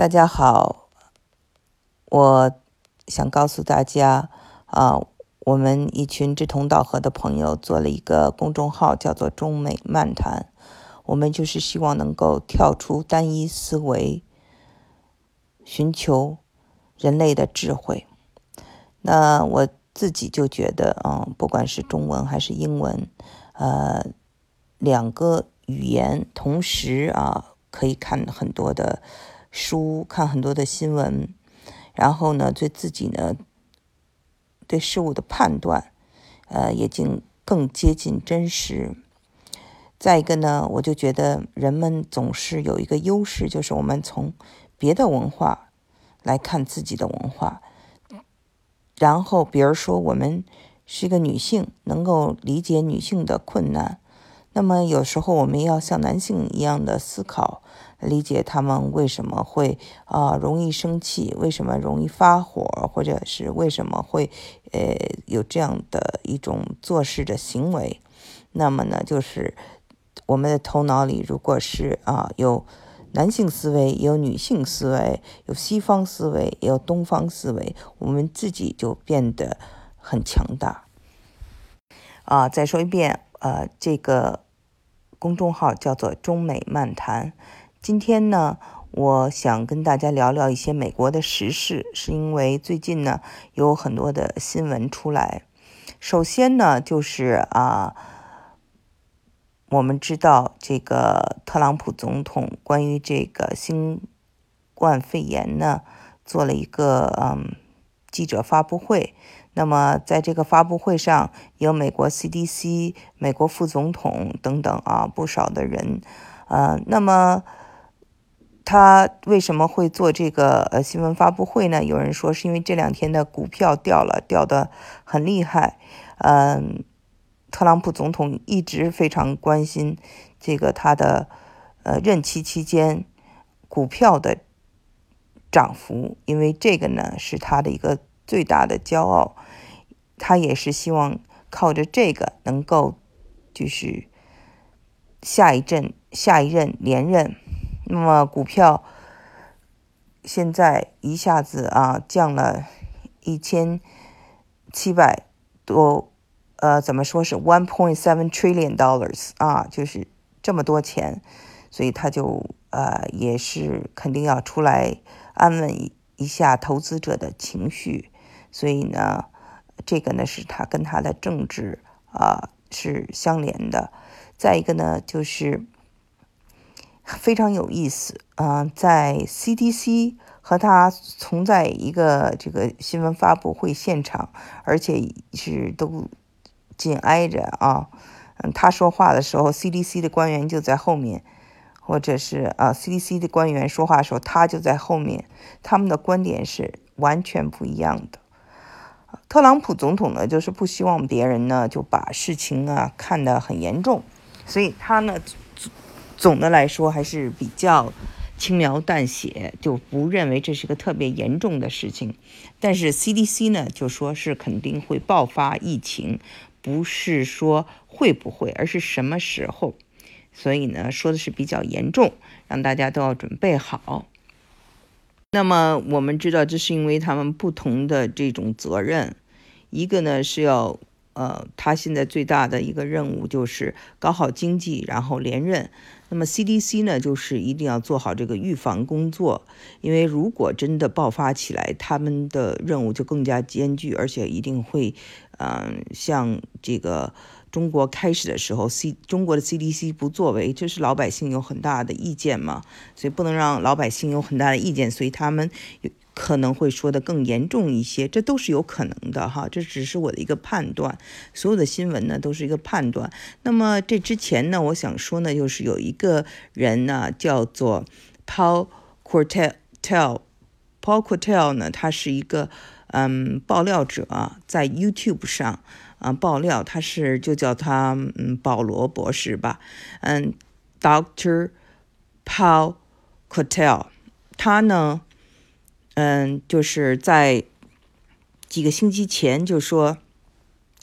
大家好，我想告诉大家啊，我们一群志同道合的朋友做了一个公众号，叫做“中美漫谈”。我们就是希望能够跳出单一思维，寻求人类的智慧。那我自己就觉得，嗯，不管是中文还是英文，呃，两个语言同时啊，可以看很多的。书看很多的新闻，然后呢，对自己呢，对事物的判断，呃，也尽更接近真实。再一个呢，我就觉得人们总是有一个优势，就是我们从别的文化来看自己的文化。然后，比如说我们是一个女性，能够理解女性的困难，那么有时候我们要像男性一样的思考。理解他们为什么会啊容易生气，为什么容易发火，或者是为什么会呃有这样的一种做事的行为。那么呢，就是我们的头脑里如果是啊有男性思维，有女性思维，有西方思维，也有东方思维，我们自己就变得很强大。啊，再说一遍，呃，这个公众号叫做中美漫谈。今天呢，我想跟大家聊聊一些美国的时事，是因为最近呢有很多的新闻出来。首先呢，就是啊，我们知道这个特朗普总统关于这个新冠肺炎呢做了一个嗯记者发布会。那么在这个发布会上，有美国 CDC、美国副总统等等啊不少的人，呃，那么。他为什么会做这个呃新闻发布会呢？有人说是因为这两天的股票掉了，掉的很厉害。嗯，特朗普总统一直非常关心这个他的呃任期期间股票的涨幅，因为这个呢是他的一个最大的骄傲。他也是希望靠着这个能够就是下一阵下一任连任。那么股票现在一下子啊降了一千七百多，呃，怎么说是 one point seven trillion dollars 啊，就是这么多钱，所以他就呃也是肯定要出来安稳一下投资者的情绪，所以呢，这个呢是他跟他的政治啊是相连的，再一个呢就是。非常有意思，嗯，在 CDC 和他同在一个这个新闻发布会现场，而且是都紧挨着啊，嗯，他说话的时候，CDC 的官员就在后面，或者是啊，CDC 的官员说话的时候，他就在后面，他们的观点是完全不一样的。特朗普总统呢，就是不希望别人呢就把事情啊看得很严重，所以他呢。总的来说还是比较轻描淡写，就不认为这是个特别严重的事情。但是 CDC 呢，就说是肯定会爆发疫情，不是说会不会，而是什么时候。所以呢，说的是比较严重，让大家都要准备好。那么我们知道，这是因为他们不同的这种责任，一个呢是要。呃，他现在最大的一个任务就是搞好经济，然后连任。那么 CDC 呢，就是一定要做好这个预防工作，因为如果真的爆发起来，他们的任务就更加艰巨，而且一定会，嗯，像这个中国开始的时候，C 中国的 CDC 不作为，这是老百姓有很大的意见嘛，所以不能让老百姓有很大的意见，所以他们可能会说的更严重一些，这都是有可能的哈，这只是我的一个判断。所有的新闻呢都是一个判断。那么这之前呢，我想说呢，就是有一个人呢叫做 Paul Quartell，Paul Quartell 呢，他是一个嗯爆料者，在 YouTube 上啊爆料，他是就叫他嗯保罗博士吧，嗯，Doctor Paul Quartell，他呢。嗯，就是在几个星期前就说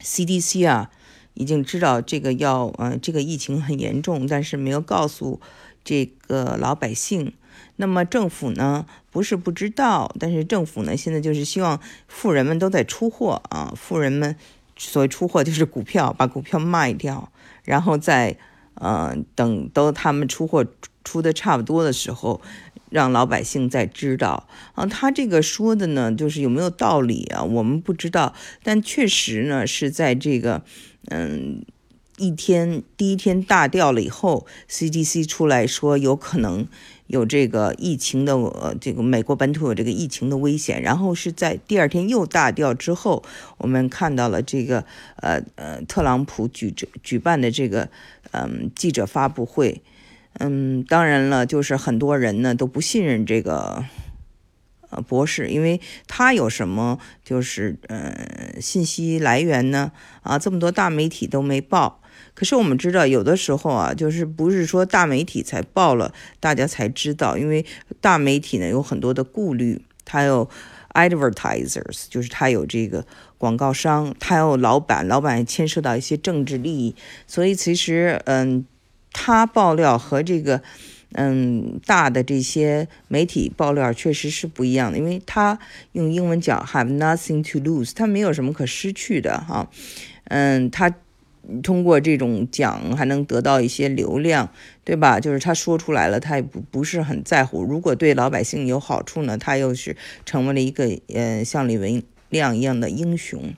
，CDC 啊已经知道这个要，嗯，这个疫情很严重，但是没有告诉这个老百姓。那么政府呢，不是不知道，但是政府呢，现在就是希望富人们都在出货啊，富人们所谓出货就是股票，把股票卖掉，然后再呃等都他们出货出的差不多的时候，让老百姓再知道啊。他这个说的呢，就是有没有道理啊？我们不知道，但确实呢是在这个嗯。一天第一天大掉了以后，CDC 出来说有可能有这个疫情的呃，这个美国本土有这个疫情的危险。然后是在第二天又大掉之后，我们看到了这个呃呃特朗普举举办的这个嗯记者发布会，嗯，当然了，就是很多人呢都不信任这个。呃，博士，因为他有什么就是呃信息来源呢？啊，这么多大媒体都没报。可是我们知道，有的时候啊，就是不是说大媒体才报了，大家才知道，因为大媒体呢有很多的顾虑，他有 advertisers，就是他有这个广告商，他有老板，老板牵涉到一些政治利益，所以其实嗯，他爆料和这个。嗯，大的这些媒体爆料确实是不一样的，因为他用英文讲 have nothing to lose，他没有什么可失去的哈。嗯，他通过这种讲还能得到一些流量，对吧？就是他说出来了，他也不不是很在乎。如果对老百姓有好处呢，他又是成为了一个呃像李文亮一样的英雄。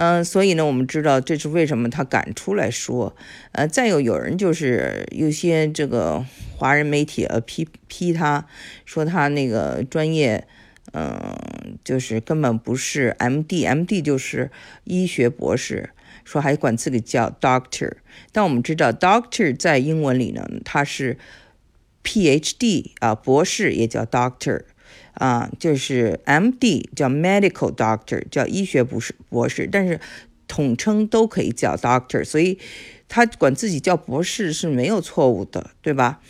嗯，所以呢，我们知道这是为什么他敢出来说。呃，再有有人就是有些这个华人媒体呃批批他，说他那个专业，嗯，就是根本不是 M.D.M.D. 就是医学博士，说还管自己叫 Doctor。但我们知道 Doctor 在英文里呢，他是 Ph.D. 啊，博士也叫 Doctor。啊，就是 M.D. 叫 Medical Doctor，叫医学博士博士，但是统称都可以叫 Doctor，所以他管自己叫博士是没有错误的，对吧？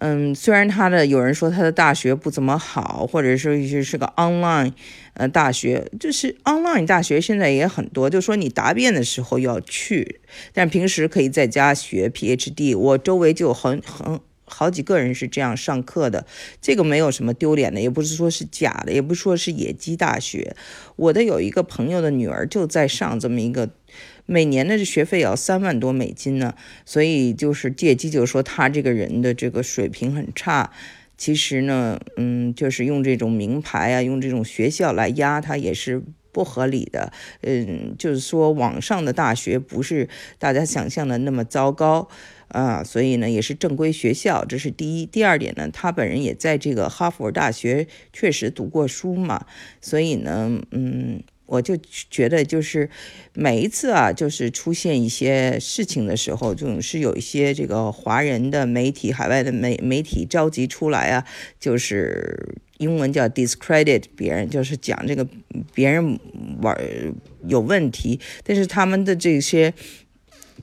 嗯，虽然他的有人说他的大学不怎么好，或者说是个 online 呃大学，就是 online 大学现在也很多，就说你答辩的时候要去，但平时可以在家学 Ph.D. 我周围就很很。好几个人是这样上课的，这个没有什么丢脸的，也不是说是假的，也不是说是野鸡大学。我的有一个朋友的女儿就在上这么一个，每年的学费要三万多美金呢，所以就是借机就说他这个人的这个水平很差。其实呢，嗯，就是用这种名牌啊，用这种学校来压他也是不合理的。嗯，就是说网上的大学不是大家想象的那么糟糕。啊，所以呢，也是正规学校，这是第一。第二点呢，他本人也在这个哈佛大学确实读过书嘛，所以呢，嗯，我就觉得就是每一次啊，就是出现一些事情的时候，总是有一些这个华人的媒体、海外的媒媒体召集出来啊，就是英文叫 discredit 别人，就是讲这个别人玩有问题，但是他们的这些。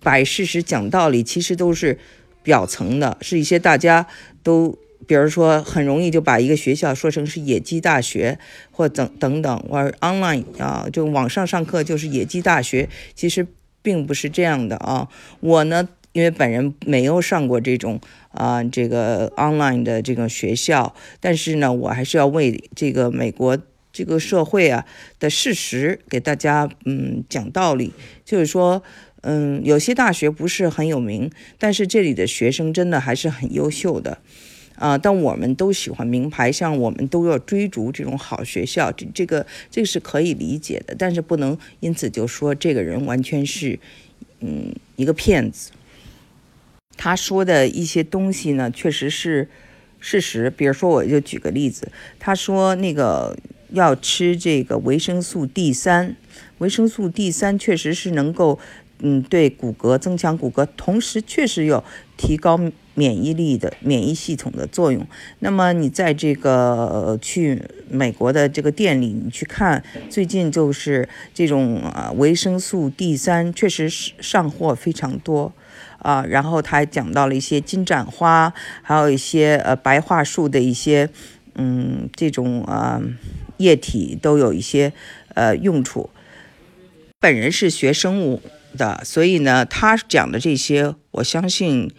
摆事实、讲道理，其实都是表层的，是一些大家都，比如说很容易就把一个学校说成是野鸡大学，或等等等，或 online 啊，就网上上课就是野鸡大学，其实并不是这样的啊。我呢，因为本人没有上过这种啊这个 online 的这个学校，但是呢，我还是要为这个美国这个社会啊的事实给大家嗯讲道理，就是说。嗯，有些大学不是很有名，但是这里的学生真的还是很优秀的，啊，但我们都喜欢名牌，像我们都要追逐这种好学校，这这个这个是可以理解的，但是不能因此就说这个人完全是，嗯，一个骗子。他说的一些东西呢，确实是事实，比如说，我就举个例子，他说那个要吃这个维生素 D 三，维生素 D 三确实是能够。嗯，对骨骼增强骨骼，同时确实有提高免疫力的免疫系统的作用。那么你在这个去美国的这个店里，你去看，最近就是这种啊维生素 D 三确实是上货非常多啊。然后他还讲到了一些金盏花，还有一些呃白桦树的一些嗯这种啊液体都有一些呃用处。本人是学生物。的，所以呢，他讲的这些，我相信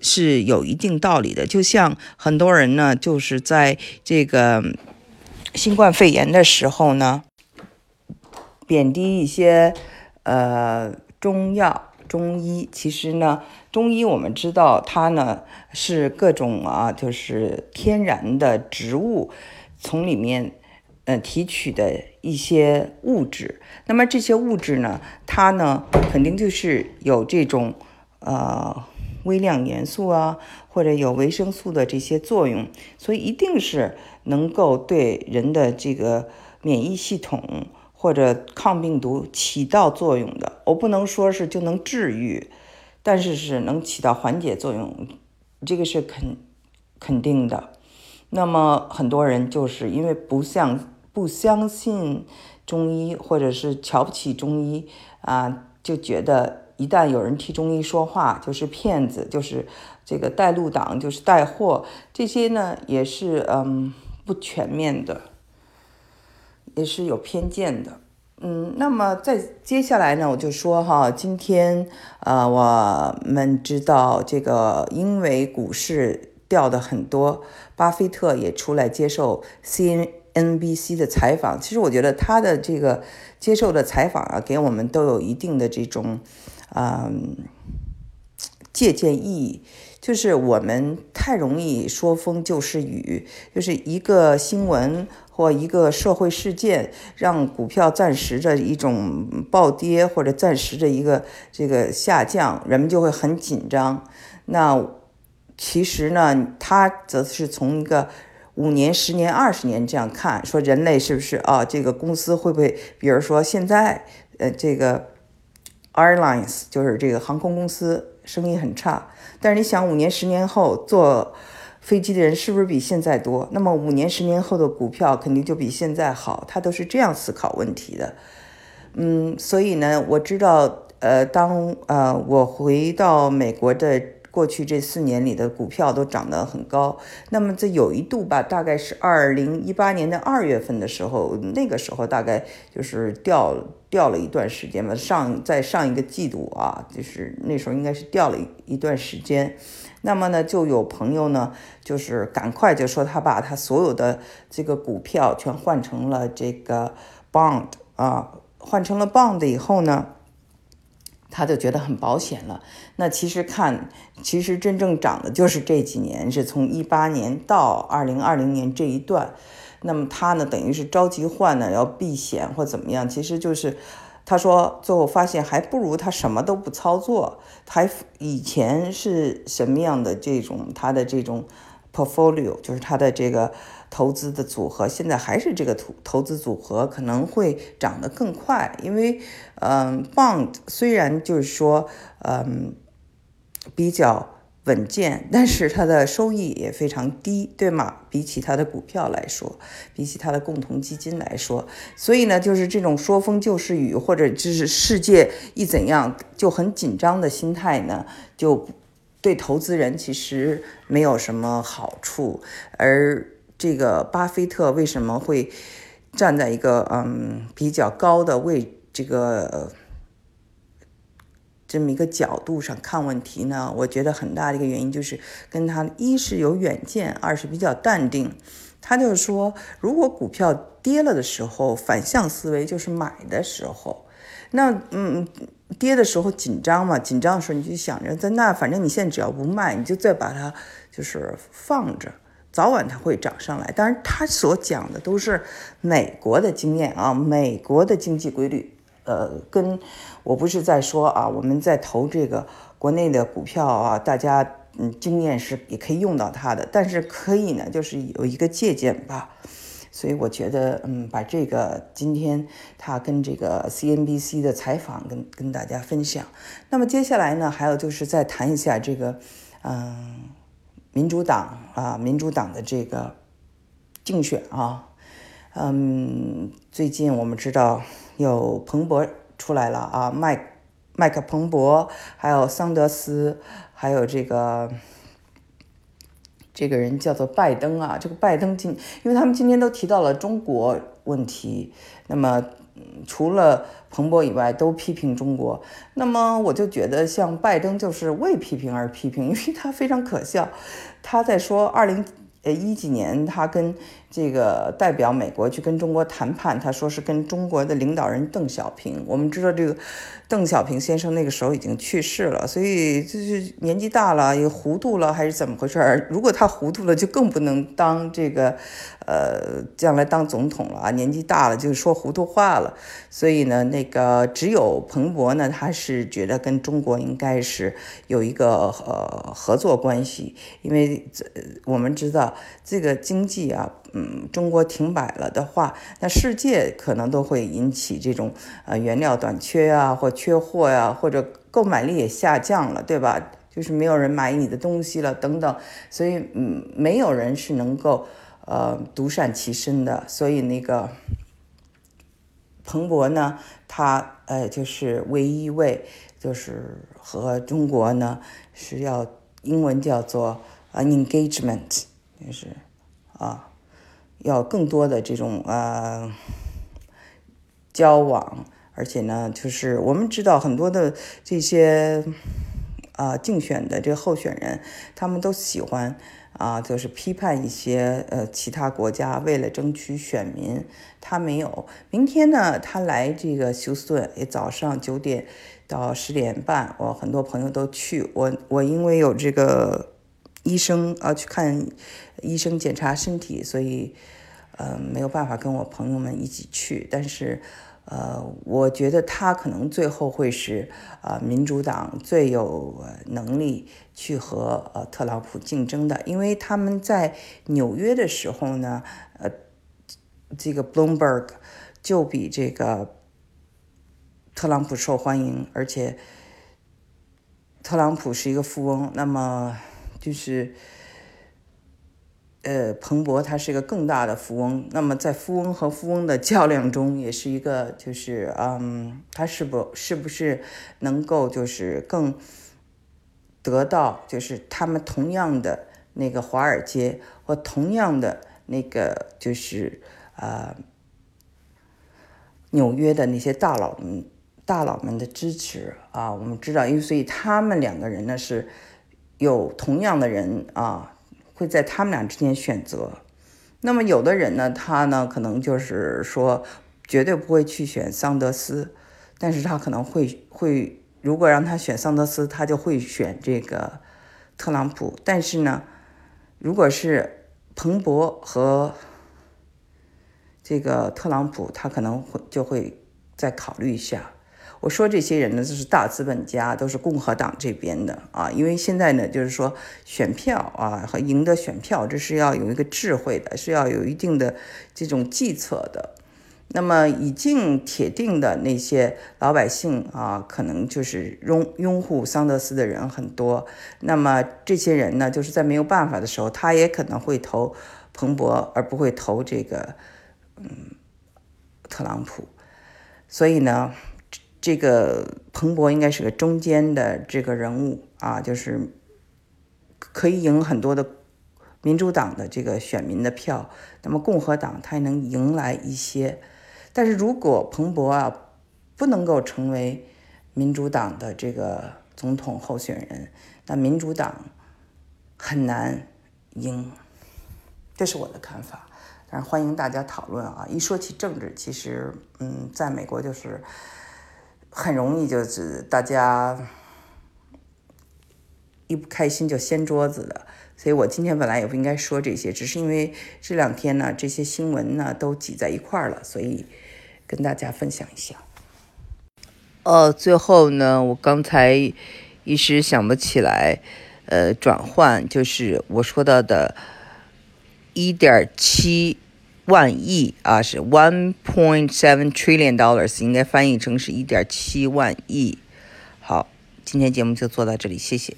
是有一定道理的。就像很多人呢，就是在这个新冠肺炎的时候呢，贬低一些呃中药、中医。其实呢，中医我们知道它呢是各种啊，就是天然的植物从里面。呃，提取的一些物质，那么这些物质呢，它呢肯定就是有这种呃微量元素啊，或者有维生素的这些作用，所以一定是能够对人的这个免疫系统或者抗病毒起到作用的。我不能说是就能治愈，但是是能起到缓解作用，这个是肯肯定的。那么很多人就是因为不像。不相信中医，或者是瞧不起中医啊，就觉得一旦有人替中医说话，就是骗子，就是这个带路党，就是带货。这些呢，也是嗯不全面的，也是有偏见的。嗯，那么在接下来呢，我就说哈，今天呃，我们知道这个，因为股市掉的很多，巴菲特也出来接受 C N。NBC 的采访，其实我觉得他的这个接受的采访啊，给我们都有一定的这种，嗯，借鉴意义。就是我们太容易说风就是雨，就是一个新闻或一个社会事件，让股票暂时的一种暴跌或者暂时的一个这个下降，人们就会很紧张。那其实呢，他则是从一个。五年、十年、二十年这样看，说人类是不是啊？这个公司会不会，比如说现在，呃，这个 airlines 就是这个航空公司生意很差，但是你想，五年、十年后坐飞机的人是不是比现在多？那么五年、十年后的股票肯定就比现在好，他都是这样思考问题的。嗯，所以呢，我知道，呃，当呃我回到美国的。过去这四年里的股票都涨得很高，那么这有一度吧，大概是二零一八年的二月份的时候，那个时候大概就是掉掉了一段时间吧。上在上一个季度啊，就是那时候应该是掉了一一段时间。那么呢，就有朋友呢，就是赶快就说他把他所有的这个股票全换成了这个 bond 啊，换成了 bond 以后呢。他就觉得很保险了。那其实看，其实真正涨的就是这几年，是从一八年到二零二零年这一段。那么他呢，等于是着急换呢，要避险或怎么样？其实就是他说，最后发现还不如他什么都不操作。他以前是什么样的这种他的这种 portfolio，就是他的这个。投资的组合现在还是这个投投资组合可能会涨得更快，因为，嗯，bond 虽然就是说，嗯，比较稳健，但是它的收益也非常低，对吗？比起它的股票来说，比起它的共同基金来说，所以呢，就是这种说风就是雨，或者就是世界一怎样就很紧张的心态呢，就对投资人其实没有什么好处，而。这个巴菲特为什么会站在一个嗯比较高的位这个这么一个角度上看问题呢？我觉得很大的一个原因就是跟他一是有远见，二是比较淡定。他就是说，如果股票跌了的时候，反向思维就是买的时候。那嗯，跌的时候紧张嘛，紧张的时候你就想着在那，反正你现在只要不卖，你就再把它就是放着。早晚它会涨上来，当然他所讲的都是美国的经验啊，美国的经济规律，呃，跟我不是在说啊，我们在投这个国内的股票啊，大家嗯经验是也可以用到它的，但是可以呢，就是有一个借鉴吧，所以我觉得嗯，把这个今天他跟这个 CNBC 的采访跟跟大家分享，那么接下来呢，还有就是再谈一下这个嗯。民主党啊，民主党的这个竞选啊，嗯，最近我们知道有彭博出来了啊，麦麦克彭博，还有桑德斯，还有这个这个人叫做拜登啊，这个拜登今，因为他们今天都提到了中国问题，那么除了彭博以外都批评中国。那么我就觉得，像拜登就是为批评而批评，因为他非常可笑。他在说二零呃一几年，他跟这个代表美国去跟中国谈判，他说是跟中国的领导人邓小平。我们知道这个。邓小平先生那个时候已经去世了，所以就是年纪大了也糊涂了，还是怎么回事？如果他糊涂了，就更不能当这个，呃，将来当总统了啊！年纪大了就说糊涂话了。所以呢，那个只有彭博呢，他是觉得跟中国应该是有一个呃合作关系，因为这我们知道这个经济啊。嗯，中国停摆了的话，那世界可能都会引起这种呃原料短缺啊，或缺货呀，或者购买力也下降了，对吧？就是没有人买你的东西了等等，所以嗯，没有人是能够呃独善其身的。所以那个彭博呢，他呃就是唯一一位，就是和中国呢是要英文叫做 an engagement，就是啊。要更多的这种呃交往，而且呢，就是我们知道很多的这些啊竞选的这个候选人，他们都喜欢啊，就是批判一些呃其他国家，为了争取选民。他没有，明天呢，他来这个休斯顿，也早上九点到十点半，我很多朋友都去。我我因为有这个医生啊去看医生检查身体，所以。呃，没有办法跟我朋友们一起去，但是，呃，我觉得他可能最后会是啊，民主党最有能力去和呃特朗普竞争的，因为他们在纽约的时候呢，呃，这个 Bloomberg 就比这个特朗普受欢迎，而且特朗普是一个富翁，那么就是。呃，彭博他是一个更大的富翁，那么在富翁和富翁的较量中，也是一个就是，嗯，他是不是不是能够就是更得到就是他们同样的那个华尔街或同样的那个就是啊纽约的那些大佬们大佬们的支持啊？我们知道，因为所以他们两个人呢是有同样的人啊。会在他们俩之间选择，那么有的人呢，他呢可能就是说绝对不会去选桑德斯，但是他可能会会，如果让他选桑德斯，他就会选这个特朗普。但是呢，如果是彭博和这个特朗普，他可能会就会再考虑一下。我说这些人呢，就是大资本家，都是共和党这边的啊。因为现在呢，就是说选票啊和赢得选票，这是要有一个智慧的，是要有一定的这种计策的。那么已经铁定的那些老百姓啊，可能就是拥拥护桑德斯的人很多。那么这些人呢，就是在没有办法的时候，他也可能会投彭博，而不会投这个嗯特朗普。所以呢。这个彭博应该是个中间的这个人物啊，就是可以赢很多的民主党的这个选民的票，那么共和党他也能迎来一些。但是如果彭博啊不能够成为民主党的这个总统候选人，那民主党很难赢，这是我的看法。但是欢迎大家讨论啊！一说起政治，其实嗯，在美国就是。很容易就是大家一不开心就掀桌子的，所以我今天本来也不应该说这些，只是因为这两天呢这些新闻呢都挤在一块儿了，所以跟大家分享一下。哦，最后呢，我刚才一时想不起来，呃，转换就是我说到的一点七。万亿啊，是 one point seven trillion dollars，应该翻译成是一点七万亿。好，今天节目就做到这里，谢谢。